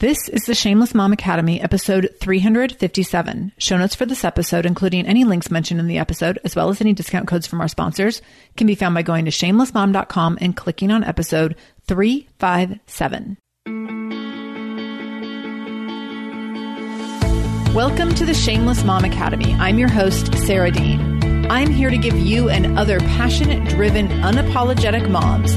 This is the Shameless Mom Academy, episode 357. Show notes for this episode, including any links mentioned in the episode, as well as any discount codes from our sponsors, can be found by going to shamelessmom.com and clicking on episode 357. Welcome to the Shameless Mom Academy. I'm your host, Sarah Dean. I'm here to give you and other passionate, driven, unapologetic moms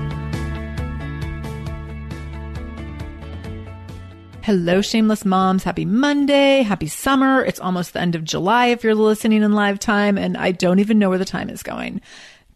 Hello, shameless moms. Happy Monday. Happy summer. It's almost the end of July if you're listening in live time, and I don't even know where the time is going.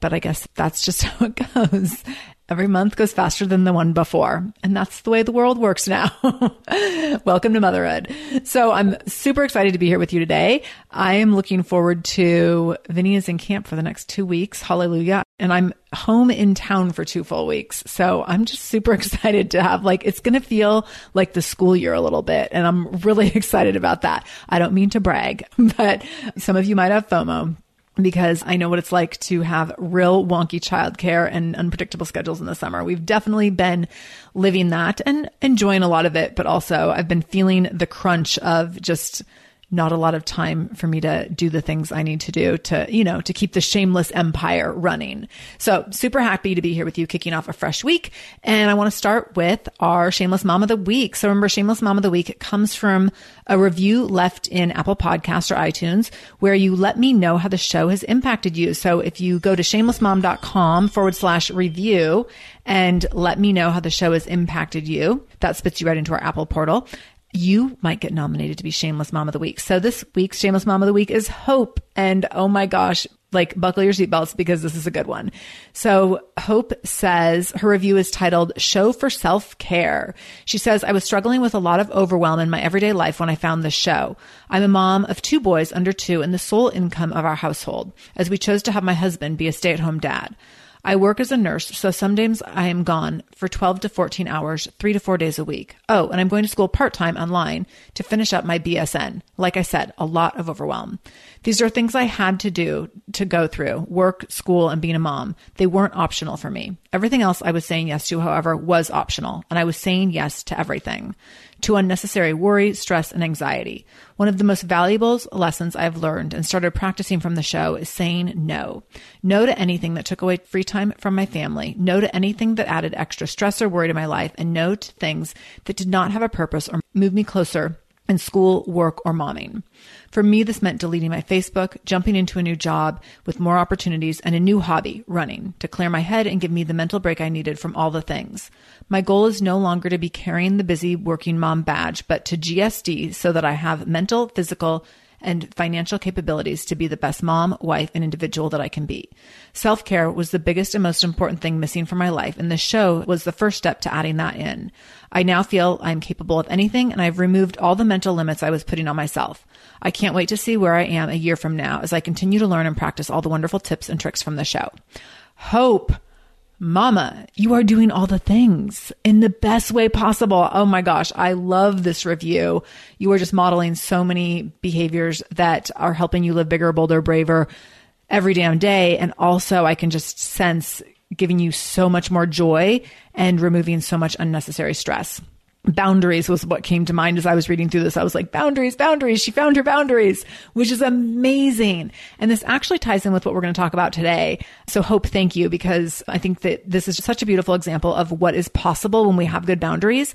But I guess that's just how it goes. Every month goes faster than the one before. And that's the way the world works now. Welcome to motherhood. So I'm super excited to be here with you today. I am looking forward to Vinny is in camp for the next two weeks. Hallelujah. And I'm home in town for two full weeks. So I'm just super excited to have like, it's going to feel like the school year a little bit. And I'm really excited about that. I don't mean to brag, but some of you might have FOMO because I know what it's like to have real wonky childcare and unpredictable schedules in the summer. We've definitely been living that and enjoying a lot of it, but also I've been feeling the crunch of just not a lot of time for me to do the things I need to do to, you know, to keep the shameless empire running. So super happy to be here with you kicking off a fresh week. And I want to start with our shameless mom of the week. So remember, shameless mom of the week comes from a review left in Apple Podcasts or iTunes where you let me know how the show has impacted you. So if you go to shamelessmom.com forward slash review and let me know how the show has impacted you, that spits you right into our Apple portal you might get nominated to be Shameless Mom of the Week. So this week's Shameless Mom of the Week is Hope. And oh my gosh, like buckle your seatbelts because this is a good one. So Hope says her review is titled Show for Self Care. She says, I was struggling with a lot of overwhelm in my everyday life when I found this show. I'm a mom of two boys under two and the sole income of our household as we chose to have my husband be a stay at home dad. I work as a nurse, so some days I am gone for 12 to 14 hours, three to four days a week. Oh, and I'm going to school part time online to finish up my BSN. Like I said, a lot of overwhelm. These are things I had to do to go through work, school, and being a mom. They weren't optional for me. Everything else I was saying yes to, however, was optional, and I was saying yes to everything to unnecessary worry, stress, and anxiety. One of the most valuable lessons I've learned and started practicing from the show is saying no. No to anything that took away free time from my family, no to anything that added extra stress or worry to my life, and no to things that did not have a purpose or move me closer in school, work, or momming. For me, this meant deleting my Facebook, jumping into a new job with more opportunities, and a new hobby, running, to clear my head and give me the mental break I needed from all the things. My goal is no longer to be carrying the busy working mom badge, but to GSD so that I have mental, physical, and financial capabilities to be the best mom, wife, and individual that I can be. Self care was the biggest and most important thing missing from my life, and the show was the first step to adding that in. I now feel I'm capable of anything, and I've removed all the mental limits I was putting on myself. I can't wait to see where I am a year from now as I continue to learn and practice all the wonderful tips and tricks from the show. Hope. Mama, you are doing all the things in the best way possible. Oh my gosh, I love this review. You are just modeling so many behaviors that are helping you live bigger, bolder, braver every damn day. And also, I can just sense giving you so much more joy and removing so much unnecessary stress boundaries was what came to mind as I was reading through this. I was like, boundaries, boundaries. She found her boundaries, which is amazing. And this actually ties in with what we're going to talk about today. So Hope, thank you, because I think that this is such a beautiful example of what is possible when we have good boundaries.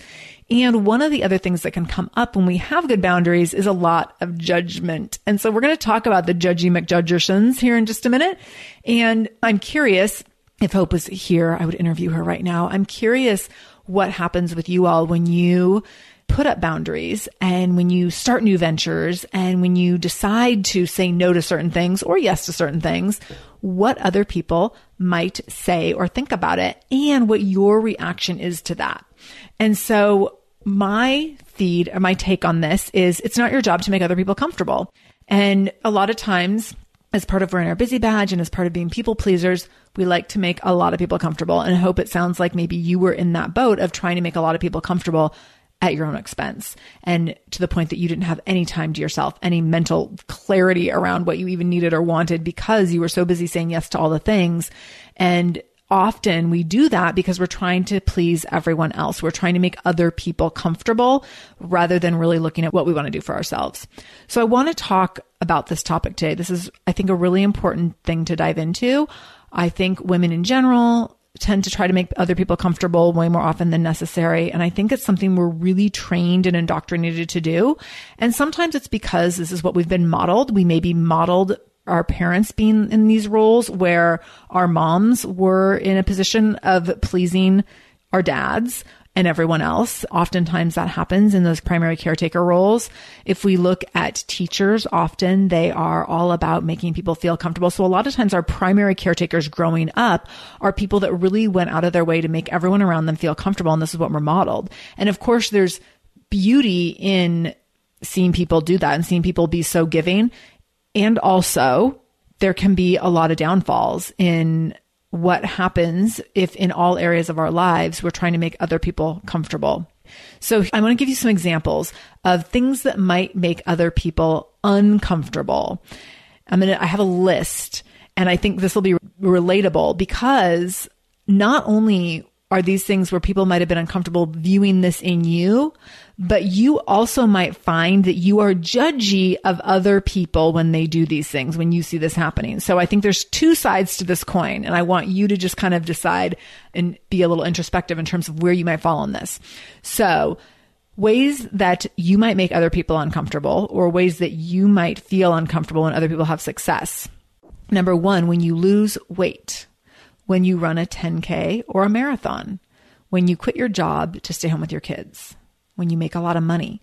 And one of the other things that can come up when we have good boundaries is a lot of judgment. And so we're going to talk about the judgy McJudgersons here in just a minute. And I'm curious if Hope was here, I would interview her right now. I'm curious what happens with you all when you put up boundaries and when you start new ventures and when you decide to say no to certain things or yes to certain things, what other people might say or think about it and what your reaction is to that. And so my feed or my take on this is it's not your job to make other people comfortable. And a lot of times as part of wearing our busy badge and as part of being people pleasers, we like to make a lot of people comfortable and I hope it sounds like maybe you were in that boat of trying to make a lot of people comfortable at your own expense and to the point that you didn't have any time to yourself, any mental clarity around what you even needed or wanted because you were so busy saying yes to all the things. And often we do that because we're trying to please everyone else. We're trying to make other people comfortable rather than really looking at what we want to do for ourselves. So I want to talk about this topic today. This is, I think, a really important thing to dive into. I think women in general tend to try to make other people comfortable way more often than necessary. And I think it's something we're really trained and indoctrinated to do. And sometimes it's because this is what we've been modeled. We may be modeled our parents being in these roles where our moms were in a position of pleasing our dads and everyone else. Oftentimes that happens in those primary caretaker roles. If we look at teachers, often they are all about making people feel comfortable. So a lot of times our primary caretakers growing up are people that really went out of their way to make everyone around them feel comfortable. And this is what we're modeled. And of course, there's beauty in seeing people do that and seeing people be so giving. And also there can be a lot of downfalls in what happens if in all areas of our lives we're trying to make other people comfortable. So I want to give you some examples of things that might make other people uncomfortable. I'm going to, I have a list and I think this will be relatable because not only are these things where people might have been uncomfortable viewing this in you, but you also might find that you are judgy of other people when they do these things, when you see this happening. So I think there's two sides to this coin, and I want you to just kind of decide and be a little introspective in terms of where you might fall on this. So, ways that you might make other people uncomfortable or ways that you might feel uncomfortable when other people have success. Number one, when you lose weight when you run a 10K or a marathon, when you quit your job to stay home with your kids, when you make a lot of money.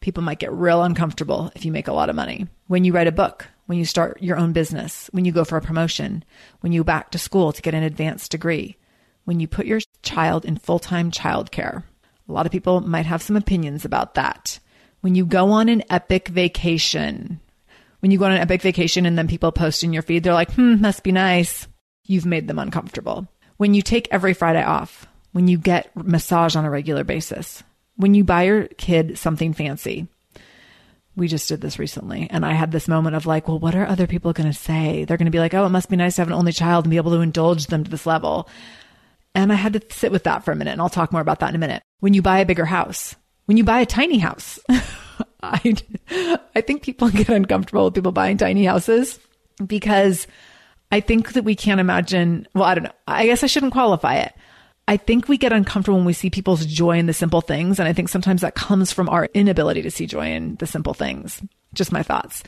People might get real uncomfortable if you make a lot of money. When you write a book, when you start your own business, when you go for a promotion, when you back to school to get an advanced degree, when you put your child in full time childcare. A lot of people might have some opinions about that. When you go on an epic vacation, when you go on an epic vacation and then people post in your feed, they're like, hmm, must be nice you've made them uncomfortable. When you take every Friday off, when you get massage on a regular basis, when you buy your kid something fancy. We just did this recently, and I had this moment of like, well, what are other people going to say? They're going to be like, oh, it must be nice to have an only child and be able to indulge them to this level. And I had to sit with that for a minute, and I'll talk more about that in a minute. When you buy a bigger house, when you buy a tiny house, I, I think people get uncomfortable with people buying tiny houses because I think that we can't imagine, well, I don't know. I guess I shouldn't qualify it. I think we get uncomfortable when we see people's joy in the simple things. And I think sometimes that comes from our inability to see joy in the simple things. Just my thoughts.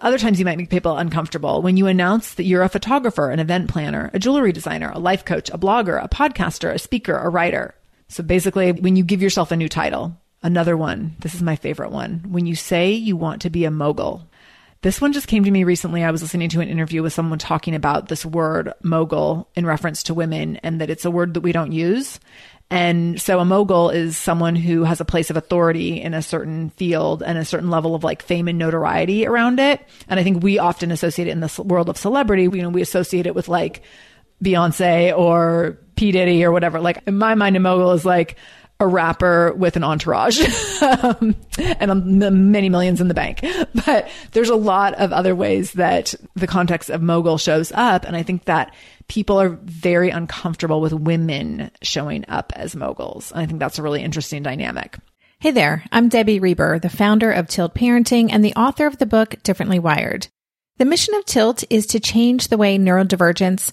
Other times you might make people uncomfortable when you announce that you're a photographer, an event planner, a jewelry designer, a life coach, a blogger, a podcaster, a speaker, a writer. So basically, when you give yourself a new title, another one, this is my favorite one, when you say you want to be a mogul. This one just came to me recently. I was listening to an interview with someone talking about this word mogul in reference to women and that it's a word that we don't use. And so a mogul is someone who has a place of authority in a certain field and a certain level of like fame and notoriety around it. And I think we often associate it in the world of celebrity. You know, we associate it with like Beyonce or P. Diddy or whatever. Like in my mind, a mogul is like, a rapper with an entourage um, and many millions in the bank. But there's a lot of other ways that the context of mogul shows up. And I think that people are very uncomfortable with women showing up as moguls. And I think that's a really interesting dynamic. Hey there, I'm Debbie Reber, the founder of Tilt Parenting and the author of the book Differently Wired. The mission of Tilt is to change the way neurodivergence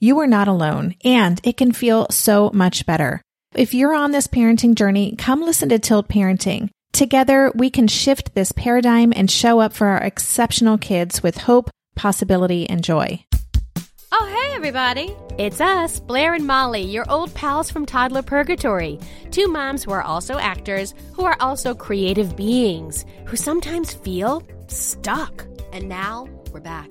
you are not alone and it can feel so much better. If you're on this parenting journey, come listen to Tilt Parenting. Together, we can shift this paradigm and show up for our exceptional kids with hope, possibility, and joy. Oh, hey, everybody. It's us, Blair and Molly, your old pals from Toddler Purgatory. Two moms who are also actors, who are also creative beings, who sometimes feel stuck. And now we're back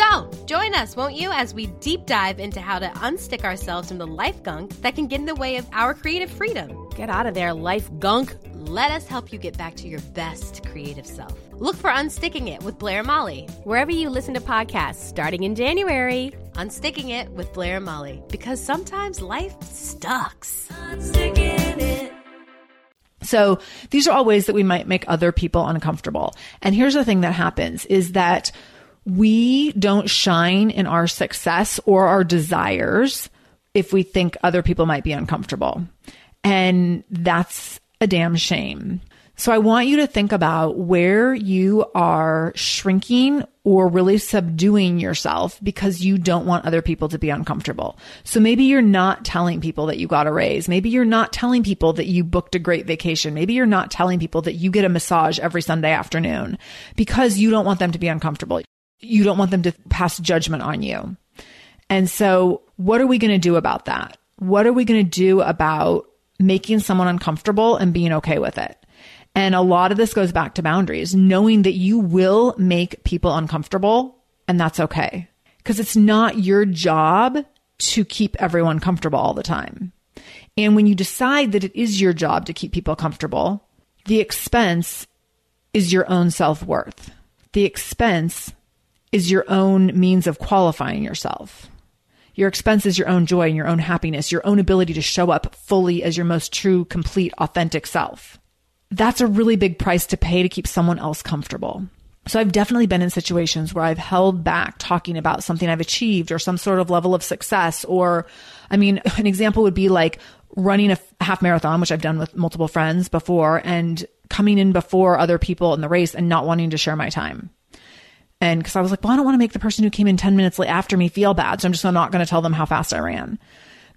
So, join us, won't you, as we deep dive into how to unstick ourselves from the life gunk that can get in the way of our creative freedom. Get out of there, life gunk. Let us help you get back to your best creative self. Look for Unsticking It with Blair Molly. Wherever you listen to podcasts starting in January. Unsticking It with Blair Molly. Because sometimes life sucks. So these are all ways that we might make other people uncomfortable. And here's the thing that happens is that we don't shine in our success or our desires if we think other people might be uncomfortable. And that's a damn shame. So I want you to think about where you are shrinking or really subduing yourself because you don't want other people to be uncomfortable. So maybe you're not telling people that you got a raise. Maybe you're not telling people that you booked a great vacation. Maybe you're not telling people that you get a massage every Sunday afternoon because you don't want them to be uncomfortable you don't want them to pass judgment on you. And so, what are we going to do about that? What are we going to do about making someone uncomfortable and being okay with it? And a lot of this goes back to boundaries, knowing that you will make people uncomfortable and that's okay. Because it's not your job to keep everyone comfortable all the time. And when you decide that it is your job to keep people comfortable, the expense is your own self worth. The expense is your own means of qualifying yourself. Your expense is your own joy and your own happiness, your own ability to show up fully as your most true, complete, authentic self. That's a really big price to pay to keep someone else comfortable. So I've definitely been in situations where I've held back talking about something I've achieved or some sort of level of success. Or, I mean, an example would be like running a half marathon, which I've done with multiple friends before and coming in before other people in the race and not wanting to share my time. And because I was like, well, I don't want to make the person who came in 10 minutes late after me feel bad. So I'm just not going to tell them how fast I ran.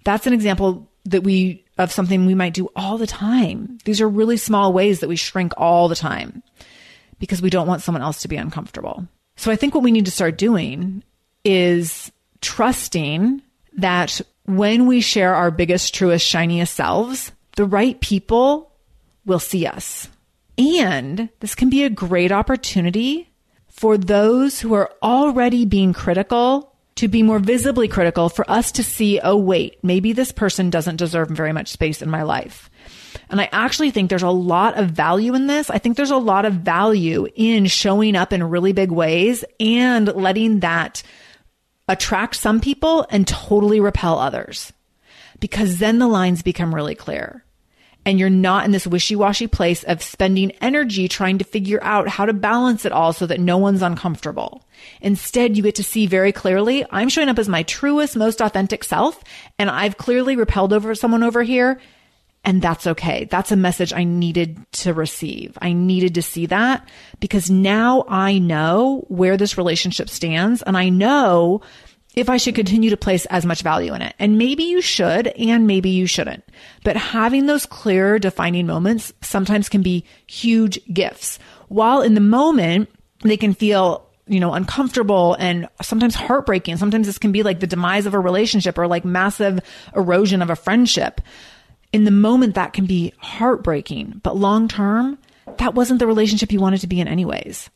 That's an example that we, of something we might do all the time. These are really small ways that we shrink all the time because we don't want someone else to be uncomfortable. So I think what we need to start doing is trusting that when we share our biggest, truest, shiniest selves, the right people will see us. And this can be a great opportunity for those who are already being critical to be more visibly critical for us to see, oh, wait, maybe this person doesn't deserve very much space in my life. And I actually think there's a lot of value in this. I think there's a lot of value in showing up in really big ways and letting that attract some people and totally repel others because then the lines become really clear and you're not in this wishy-washy place of spending energy trying to figure out how to balance it all so that no one's uncomfortable. Instead, you get to see very clearly, I'm showing up as my truest, most authentic self, and I've clearly repelled over someone over here. And that's okay. That's a message I needed to receive. I needed to see that because now I know where this relationship stands and I know if I should continue to place as much value in it. And maybe you should, and maybe you shouldn't. But having those clear defining moments sometimes can be huge gifts. While in the moment, they can feel you know, uncomfortable and sometimes heartbreaking. Sometimes this can be like the demise of a relationship or like massive erosion of a friendship. In the moment, that can be heartbreaking, but long term, that wasn't the relationship you wanted to be in anyways.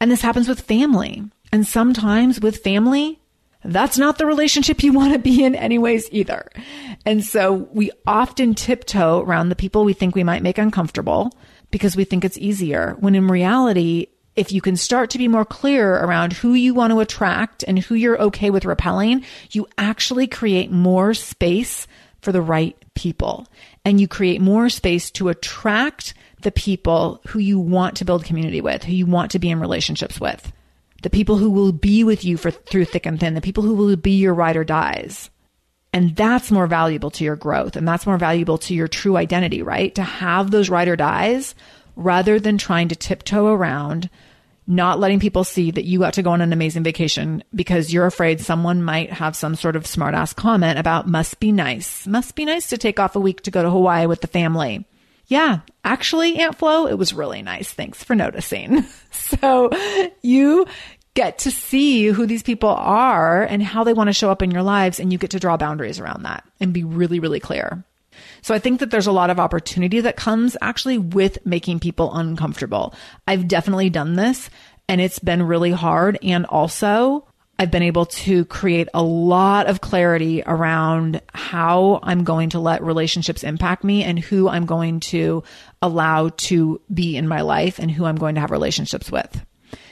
And this happens with family. And sometimes with family, that's not the relationship you want to be in anyways either. And so we often tiptoe around the people we think we might make uncomfortable because we think it's easier. When in reality, if you can start to be more clear around who you want to attract and who you're okay with repelling, you actually create more space for the right people and you create more space to attract the people who you want to build community with, who you want to be in relationships with the people who will be with you for through thick and thin, the people who will be your ride or dies. And that's more valuable to your growth and that's more valuable to your true identity, right? To have those ride or dies rather than trying to tiptoe around, not letting people see that you got to go on an amazing vacation because you're afraid someone might have some sort of smartass comment about must be nice. Must be nice to take off a week to go to Hawaii with the family. Yeah, actually, Aunt Flo, it was really nice. Thanks for noticing. so you get to see who these people are and how they want to show up in your lives, and you get to draw boundaries around that and be really, really clear. So I think that there's a lot of opportunity that comes actually with making people uncomfortable. I've definitely done this and it's been really hard. And also, I've been able to create a lot of clarity around how I'm going to let relationships impact me and who I'm going to allow to be in my life and who I'm going to have relationships with.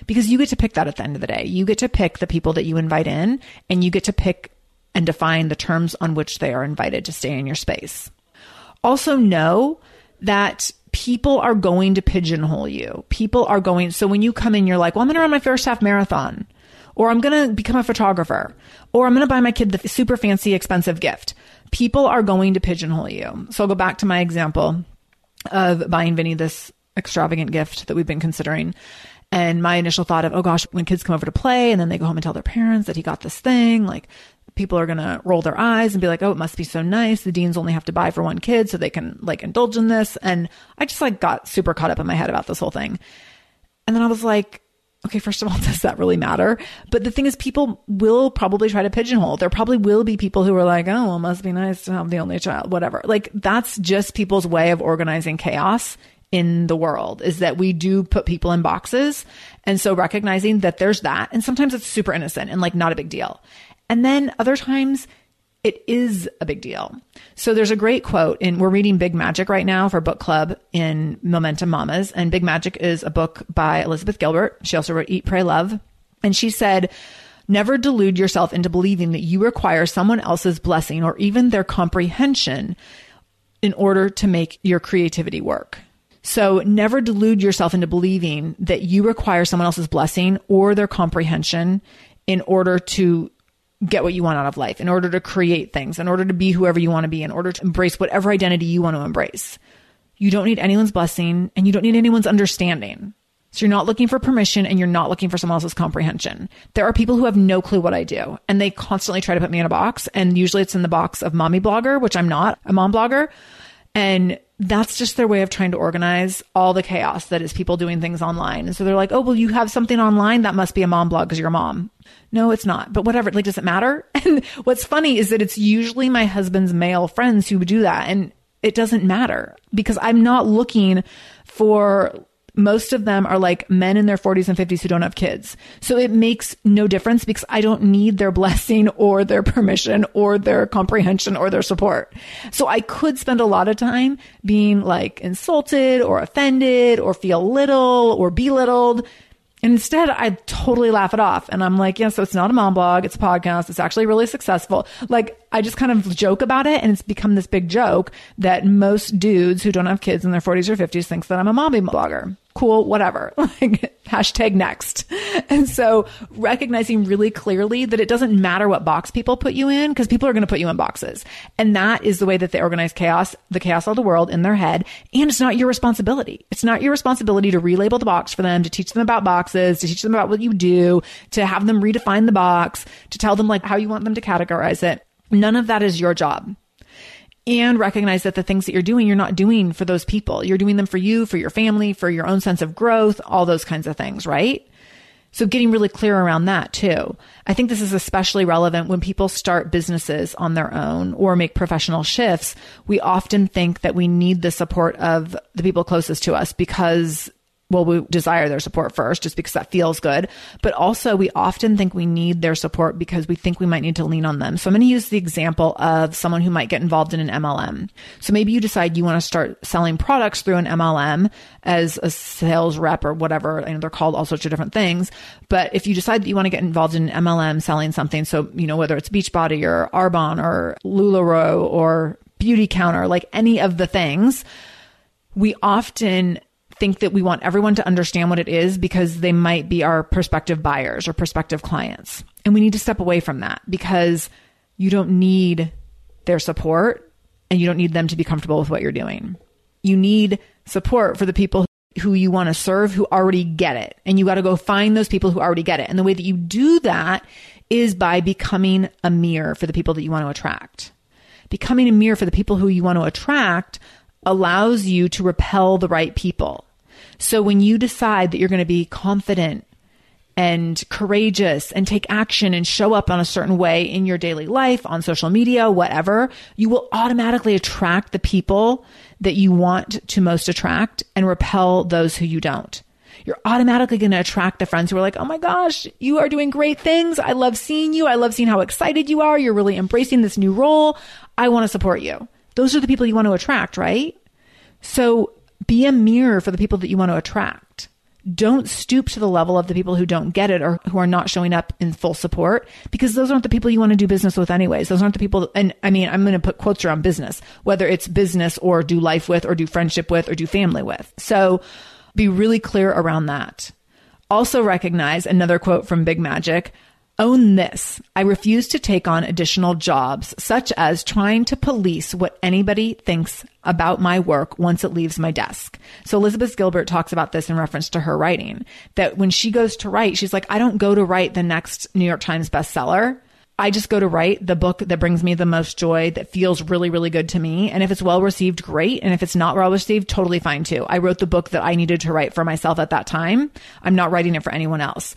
Because you get to pick that at the end of the day. You get to pick the people that you invite in and you get to pick and define the terms on which they are invited to stay in your space. Also know that people are going to pigeonhole you. People are going, so when you come in, you're like, well, I'm going to run my first half marathon or I'm going to become a photographer, or I'm going to buy my kid the super fancy, expensive gift. People are going to pigeonhole you. So I'll go back to my example of buying Vinny this extravagant gift that we've been considering. And my initial thought of, oh gosh, when kids come over to play and then they go home and tell their parents that he got this thing, like people are going to roll their eyes and be like, oh, it must be so nice. The deans only have to buy for one kid so they can like indulge in this. And I just like got super caught up in my head about this whole thing. And then I was like, okay, first of all, does that really matter? But the thing is, people will probably try to pigeonhole. There probably will be people who are like, oh, well, it must be nice to have the only child, whatever. Like, that's just people's way of organizing chaos in the world is that we do put people in boxes. And so recognizing that there's that. And sometimes it's super innocent and like not a big deal. And then other times it is a big deal. So there's a great quote in we're reading Big Magic right now for book club in Momentum Mamas and Big Magic is a book by Elizabeth Gilbert. She also wrote Eat Pray Love and she said Never delude yourself into believing that you require someone else's blessing or even their comprehension in order to make your creativity work. So never delude yourself into believing that you require someone else's blessing or their comprehension in order to get what you want out of life, in order to create things, in order to be whoever you want to be, in order to embrace whatever identity you want to embrace. You don't need anyone's blessing and you don't need anyone's understanding. So you're not looking for permission and you're not looking for someone else's comprehension. There are people who have no clue what I do and they constantly try to put me in a box. And usually it's in the box of mommy blogger, which I'm not a mom blogger. And that's just their way of trying to organize all the chaos that is people doing things online. And so they're like, oh, well, you have something online that must be a mom blog because you're a mom. No, it's not. But whatever. Like, does it matter? And what's funny is that it's usually my husband's male friends who do that. And it doesn't matter because I'm not looking for most of them are like men in their 40s and 50s who don't have kids. So it makes no difference because I don't need their blessing or their permission or their comprehension or their support. So I could spend a lot of time being like insulted or offended or feel little or belittled and instead, I totally laugh it off. And I'm like, yeah, so it's not a mom blog. It's a podcast. It's actually really successful. Like, I just kind of joke about it. And it's become this big joke that most dudes who don't have kids in their 40s or 50s thinks that I'm a mommy blogger cool, whatever. Like hashtag next. And so recognizing really clearly that it doesn't matter what box people put you in because people are going to put you in boxes. And that is the way that they organize chaos, the chaos of the world in their head. And it's not your responsibility. It's not your responsibility to relabel the box for them, to teach them about boxes, to teach them about what you do, to have them redefine the box, to tell them like how you want them to categorize it. None of that is your job and recognize that the things that you're doing, you're not doing for those people. You're doing them for you, for your family, for your own sense of growth, all those kinds of things, right? So getting really clear around that too. I think this is especially relevant when people start businesses on their own or make professional shifts. We often think that we need the support of the people closest to us because well, we desire their support first just because that feels good. But also, we often think we need their support because we think we might need to lean on them. So I'm going to use the example of someone who might get involved in an MLM. So maybe you decide you want to start selling products through an MLM as a sales rep or whatever. I know they're called all sorts of different things. But if you decide that you want to get involved in an MLM selling something, so, you know, whether it's Beachbody or Arbonne or LuLaRoe or Beautycounter, like any of the things, we often think that we want everyone to understand what it is because they might be our prospective buyers or prospective clients. And we need to step away from that because you don't need their support and you don't need them to be comfortable with what you're doing. You need support for the people who you want to serve who already get it. And you got to go find those people who already get it. And the way that you do that is by becoming a mirror for the people that you want to attract. Becoming a mirror for the people who you want to attract allows you to repel the right people. So when you decide that you're going to be confident and courageous and take action and show up on a certain way in your daily life, on social media, whatever, you will automatically attract the people that you want to most attract and repel those who you don't. You're automatically going to attract the friends who are like, Oh my gosh, you are doing great things. I love seeing you. I love seeing how excited you are. You're really embracing this new role. I want to support you. Those are the people you want to attract, right? So be a mirror for the people that you want to attract. Don't stoop to the level of the people who don't get it or who are not showing up in full support because those aren't the people you want to do business with anyways. Those aren't the people, and I mean, I'm going to put quotes around business, whether it's business or do life with or do friendship with or do family with. So be really clear around that. Also recognize another quote from Big Magic own this. I refuse to take on additional jobs, such as trying to police what anybody thinks about my work once it leaves my desk. So Elizabeth Gilbert talks about this in reference to her writing, that when she goes to write, she's like, I don't go to write the next New York Times bestseller. I just go to write the book that brings me the most joy, that feels really, really good to me. And if it's well received, great. And if it's not well received, totally fine too. I wrote the book that I needed to write for myself at that time. I'm not writing it for anyone else.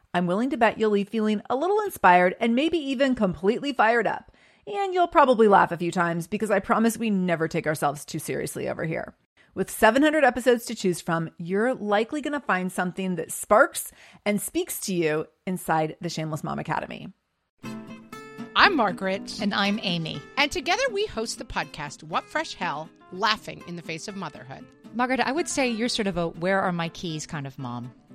I'm willing to bet you'll leave feeling a little inspired and maybe even completely fired up. And you'll probably laugh a few times because I promise we never take ourselves too seriously over here. With 700 episodes to choose from, you're likely going to find something that sparks and speaks to you inside the Shameless Mom Academy. I'm Margaret. And I'm Amy. And together we host the podcast, What Fresh Hell Laughing in the Face of Motherhood. Margaret, I would say you're sort of a where are my keys kind of mom.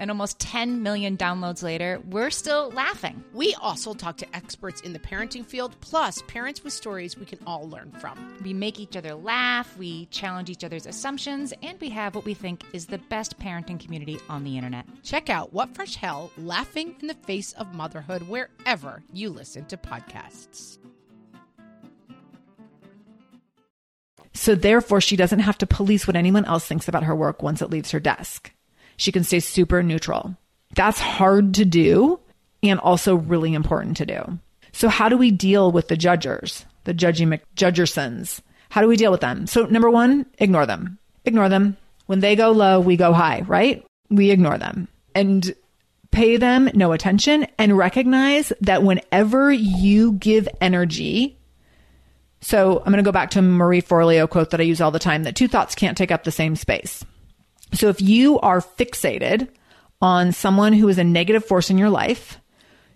And almost 10 million downloads later, we're still laughing. We also talk to experts in the parenting field, plus parents with stories we can all learn from. We make each other laugh, we challenge each other's assumptions, and we have what we think is the best parenting community on the internet. Check out What Fresh Hell Laughing in the Face of Motherhood wherever you listen to podcasts. So, therefore, she doesn't have to police what anyone else thinks about her work once it leaves her desk. She can stay super neutral. That's hard to do and also really important to do. So how do we deal with the judgers, the judgy McJudgersons? How do we deal with them? So number one, ignore them. Ignore them. When they go low, we go high, right? We ignore them and pay them no attention and recognize that whenever you give energy, so I'm going to go back to Marie Forleo quote that I use all the time that two thoughts can't take up the same space. So if you are fixated on someone who is a negative force in your life,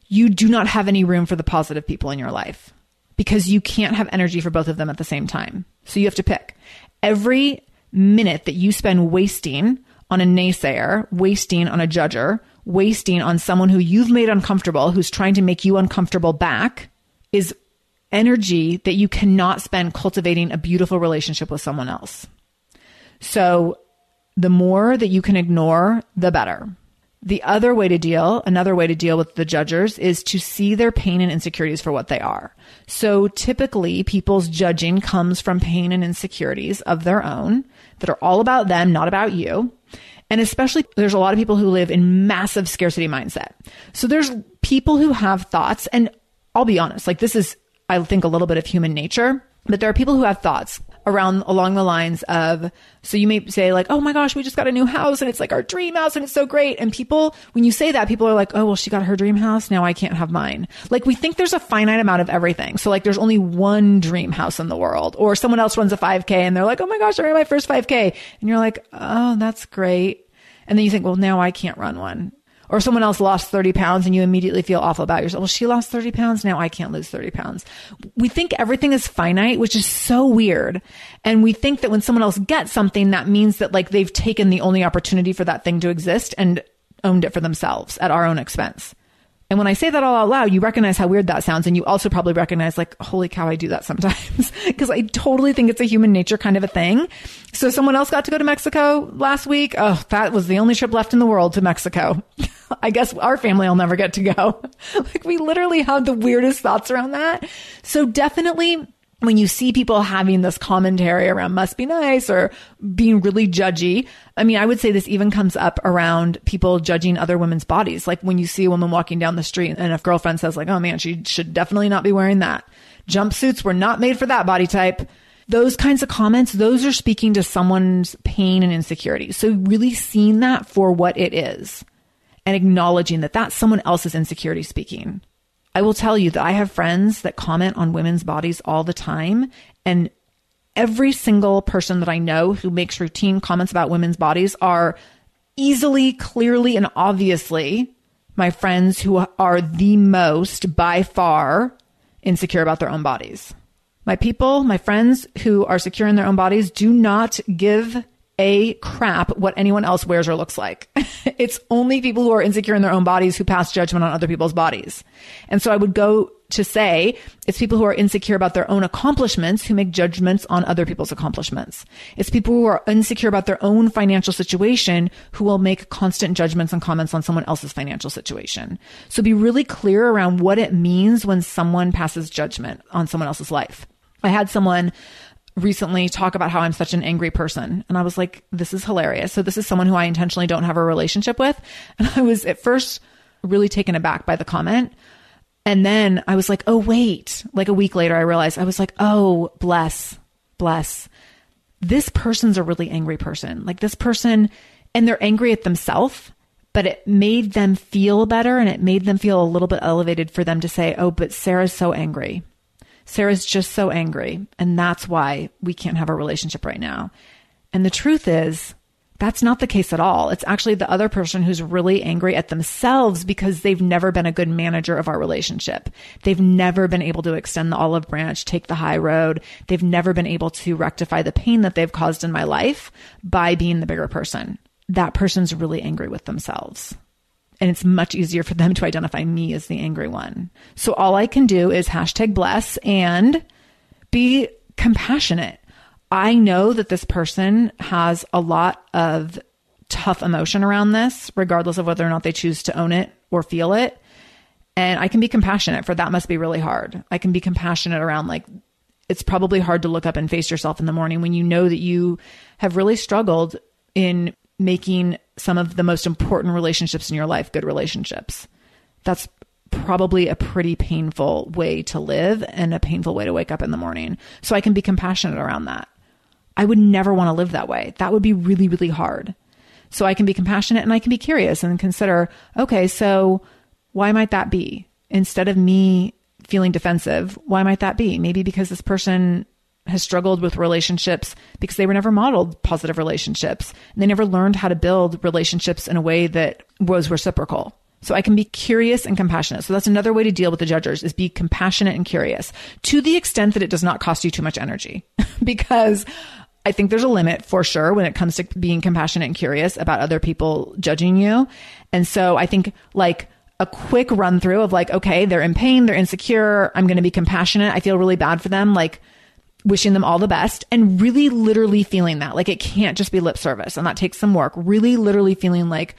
you do not have any room for the positive people in your life because you can't have energy for both of them at the same time. So you have to pick. Every minute that you spend wasting on a naysayer, wasting on a judger, wasting on someone who you've made uncomfortable, who's trying to make you uncomfortable back, is energy that you cannot spend cultivating a beautiful relationship with someone else. So the more that you can ignore, the better. The other way to deal, another way to deal with the judgers is to see their pain and insecurities for what they are. So typically people's judging comes from pain and insecurities of their own that are all about them, not about you. And especially there's a lot of people who live in massive scarcity mindset. So there's people who have thoughts and I'll be honest, like this is, I think a little bit of human nature, but there are people who have thoughts around along the lines of so you may say like oh my gosh we just got a new house and it's like our dream house and it's so great. And people when you say that people are like oh well she got her dream house. Now I can't have mine. Like we think there's a finite amount of everything. So like there's only one dream house in the world or someone else runs a 5k and they're like oh my gosh I ran my first 5k and you're like oh that's great. And then you think well now I can't run one or someone else lost 30 pounds and you immediately feel awful about yourself. Well, she lost 30 pounds. Now I can't lose 30 pounds. We think everything is finite, which is so weird. And we think that when someone else gets something, that means that like they've taken the only opportunity for that thing to exist and owned it for themselves at our own expense. And when I say that all out loud, you recognize how weird that sounds. And you also probably recognize, like, holy cow, I do that sometimes. Because I totally think it's a human nature kind of a thing. So someone else got to go to Mexico last week. Oh, that was the only trip left in the world to Mexico. I guess our family will never get to go. like, we literally have the weirdest thoughts around that. So definitely when you see people having this commentary around must be nice or being really judgy, I mean, I would say this even comes up around people judging other women's bodies. Like when you see a woman walking down the street and a girlfriend says like, oh man, she should definitely not be wearing that. Jumpsuits were not made for that body type. Those kinds of comments, those are speaking to someone's pain and insecurity. So really seeing that for what it is and acknowledging that that's someone else's insecurity speaking. I will tell you that I have friends that comment on women's bodies all the time. And every single person that I know who makes routine comments about women's bodies are easily, clearly, and obviously my friends who are the most by far insecure about their own bodies. My people, my friends who are secure in their own bodies do not give a crap what anyone else wears or looks like. it's only people who are insecure in their own bodies who pass judgment on other people's bodies. And so I would go to say it's people who are insecure about their own accomplishments who make judgments on other people's accomplishments. It's people who are insecure about their own financial situation who will make constant judgments and comments on someone else's financial situation. So be really clear around what it means when someone passes judgment on someone else's life. I had someone recently talk about how I'm such an angry person. And I was like, this is hilarious. So this is someone who I intentionally don't have a relationship with. And I was at first really taken aback by the comment. And then I was like, oh, wait. Like a week later, I realized I was like, oh, bless, bless. This person's a really angry person. Like this person, and they're angry at themselves, but it made them feel better and it made them feel a little bit elevated for them to say, oh, but Sarah's so angry. Sarah's just so angry. And that's why we can't have a relationship right now. And the truth is, that's not the case at all. It's actually the other person who's really angry at themselves because they've never been a good manager of our relationship. They've never been able to extend the olive branch, take the high road. They've never been able to rectify the pain that they've caused in my life by being the bigger person. That person's really angry with themselves. And it's much easier for them to identify me as the angry one. So all I can do is hashtag bless and be compassionate I know that this person has a lot of tough emotion around this, regardless of whether or not they choose to own it or feel it. And I can be compassionate for that must be really hard. I can be compassionate around like it's probably hard to look up and face yourself in the morning when you know that you have really struggled in making some of the most important relationships in your life good relationships. That's probably a pretty painful way to live and a painful way to wake up in the morning. So I can be compassionate around that. I would never want to live that way. That would be really, really hard. So I can be compassionate and I can be curious and consider, okay, so why might that be? Instead of me feeling defensive, why might that be? Maybe because this person has struggled with relationships because they were never modeled positive relationships and they never learned how to build relationships in a way that was reciprocal. So I can be curious and compassionate. So that's another way to deal with the judgers is be compassionate and curious to the extent that it does not cost you too much energy because I think there's a limit for sure when it comes to being compassionate and curious about other people judging you. And so I think like a quick run through of like, okay, they're in pain, they're insecure. I'm going to be compassionate. I feel really bad for them. Like wishing them all the best and really literally feeling that. Like it can't just be lip service and that takes some work. Really literally feeling like,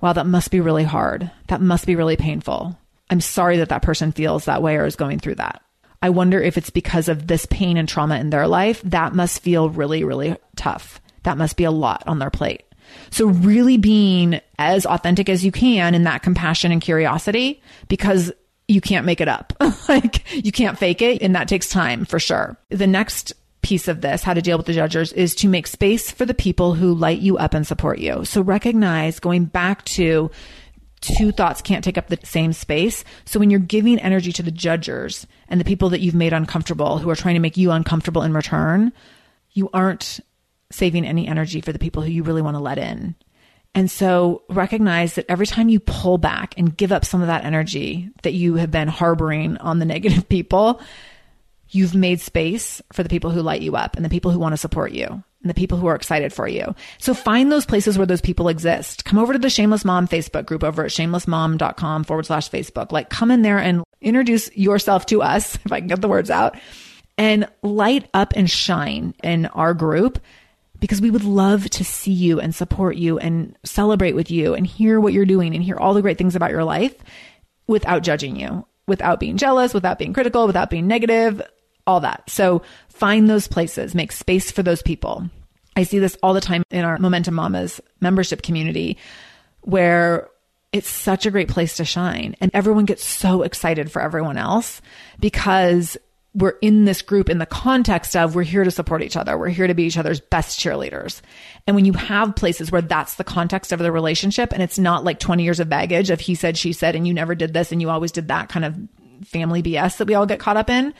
wow, that must be really hard. That must be really painful. I'm sorry that that person feels that way or is going through that. I wonder if it's because of this pain and trauma in their life. That must feel really, really tough. That must be a lot on their plate. So really being as authentic as you can in that compassion and curiosity because you can't make it up. like you can't fake it and that takes time for sure. The next piece of this, how to deal with the judgers, is to make space for the people who light you up and support you. So recognize going back to two thoughts can't take up the same space. So when you're giving energy to the judgers and the people that you've made uncomfortable who are trying to make you uncomfortable in return, you aren't saving any energy for the people who you really want to let in. And so recognize that every time you pull back and give up some of that energy that you have been harboring on the negative people, you've made space for the people who light you up and the people who want to support you and the people who are excited for you. So find those places where those people exist. Come over to the Shameless Mom Facebook group over at shamelessmom.com forward slash Facebook. Like come in there and introduce yourself to us, if I can get the words out, and light up and shine in our group because we would love to see you and support you and celebrate with you and hear what you're doing and hear all the great things about your life without judging you, without being jealous, without being critical, without being negative, all that. So find those places, make space for those people. I see this all the time in our Momentum Mamas membership community where it's such a great place to shine. And everyone gets so excited for everyone else because we're in this group in the context of we're here to support each other. We're here to be each other's best cheerleaders. And when you have places where that's the context of the relationship and it's not like 20 years of baggage of he said, she said, and you never did this and you always did that kind of family BS that we all get caught up in,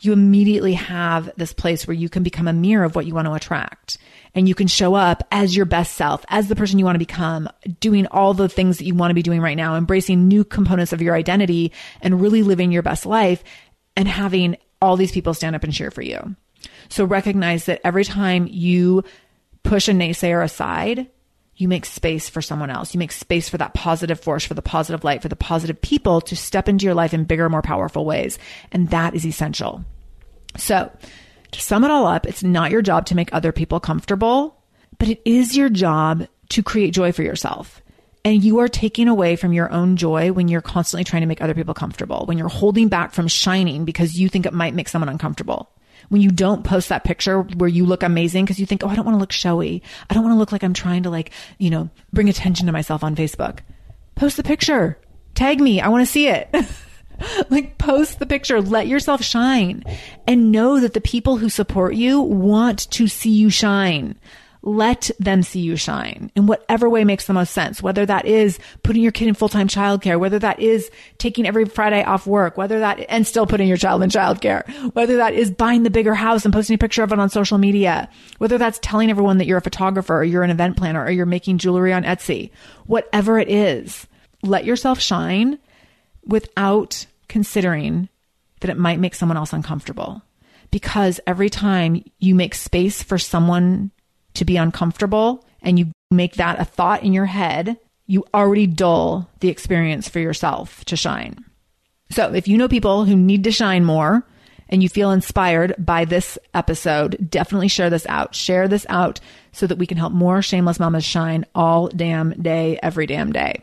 you immediately have this place where you can become a mirror of what you want to attract. And you can show up as your best self, as the person you want to become, doing all the things that you want to be doing right now, embracing new components of your identity and really living your best life and having all these people stand up and cheer for you. So recognize that every time you push a naysayer aside, you make space for someone else. You make space for that positive force, for the positive light, for the positive people to step into your life in bigger, more powerful ways. And that is essential. So to sum it all up, it's not your job to make other people comfortable, but it is your job to create joy for yourself. And you are taking away from your own joy when you're constantly trying to make other people comfortable, when you're holding back from shining because you think it might make someone uncomfortable when you don't post that picture where you look amazing because you think, oh, I don't want to look showy. I don't want to look like I'm trying to like, you know, bring attention to myself on Facebook. post the picture. Tag me. I want to see it. like post the picture, let yourself shine and know that the people who support you want to see you shine. Let them see you shine in whatever way makes the most sense, whether that is putting your kid in full-time childcare, whether that is taking every Friday off work, whether that, and still putting your child in childcare, whether that is buying the bigger house and posting a picture of it on social media, whether that's telling everyone that you're a photographer or you're an event planner or you're making jewelry on Etsy, whatever it is, let yourself shine without considering that it might make someone else uncomfortable. Because every time you make space for someone to be uncomfortable and you make that a thought in your head, you already dull the experience for yourself to shine. So if you know people who need to shine more and you feel inspired by this episode, definitely share this out. Share this out so that we can help more shameless mamas shine all damn day, every damn day.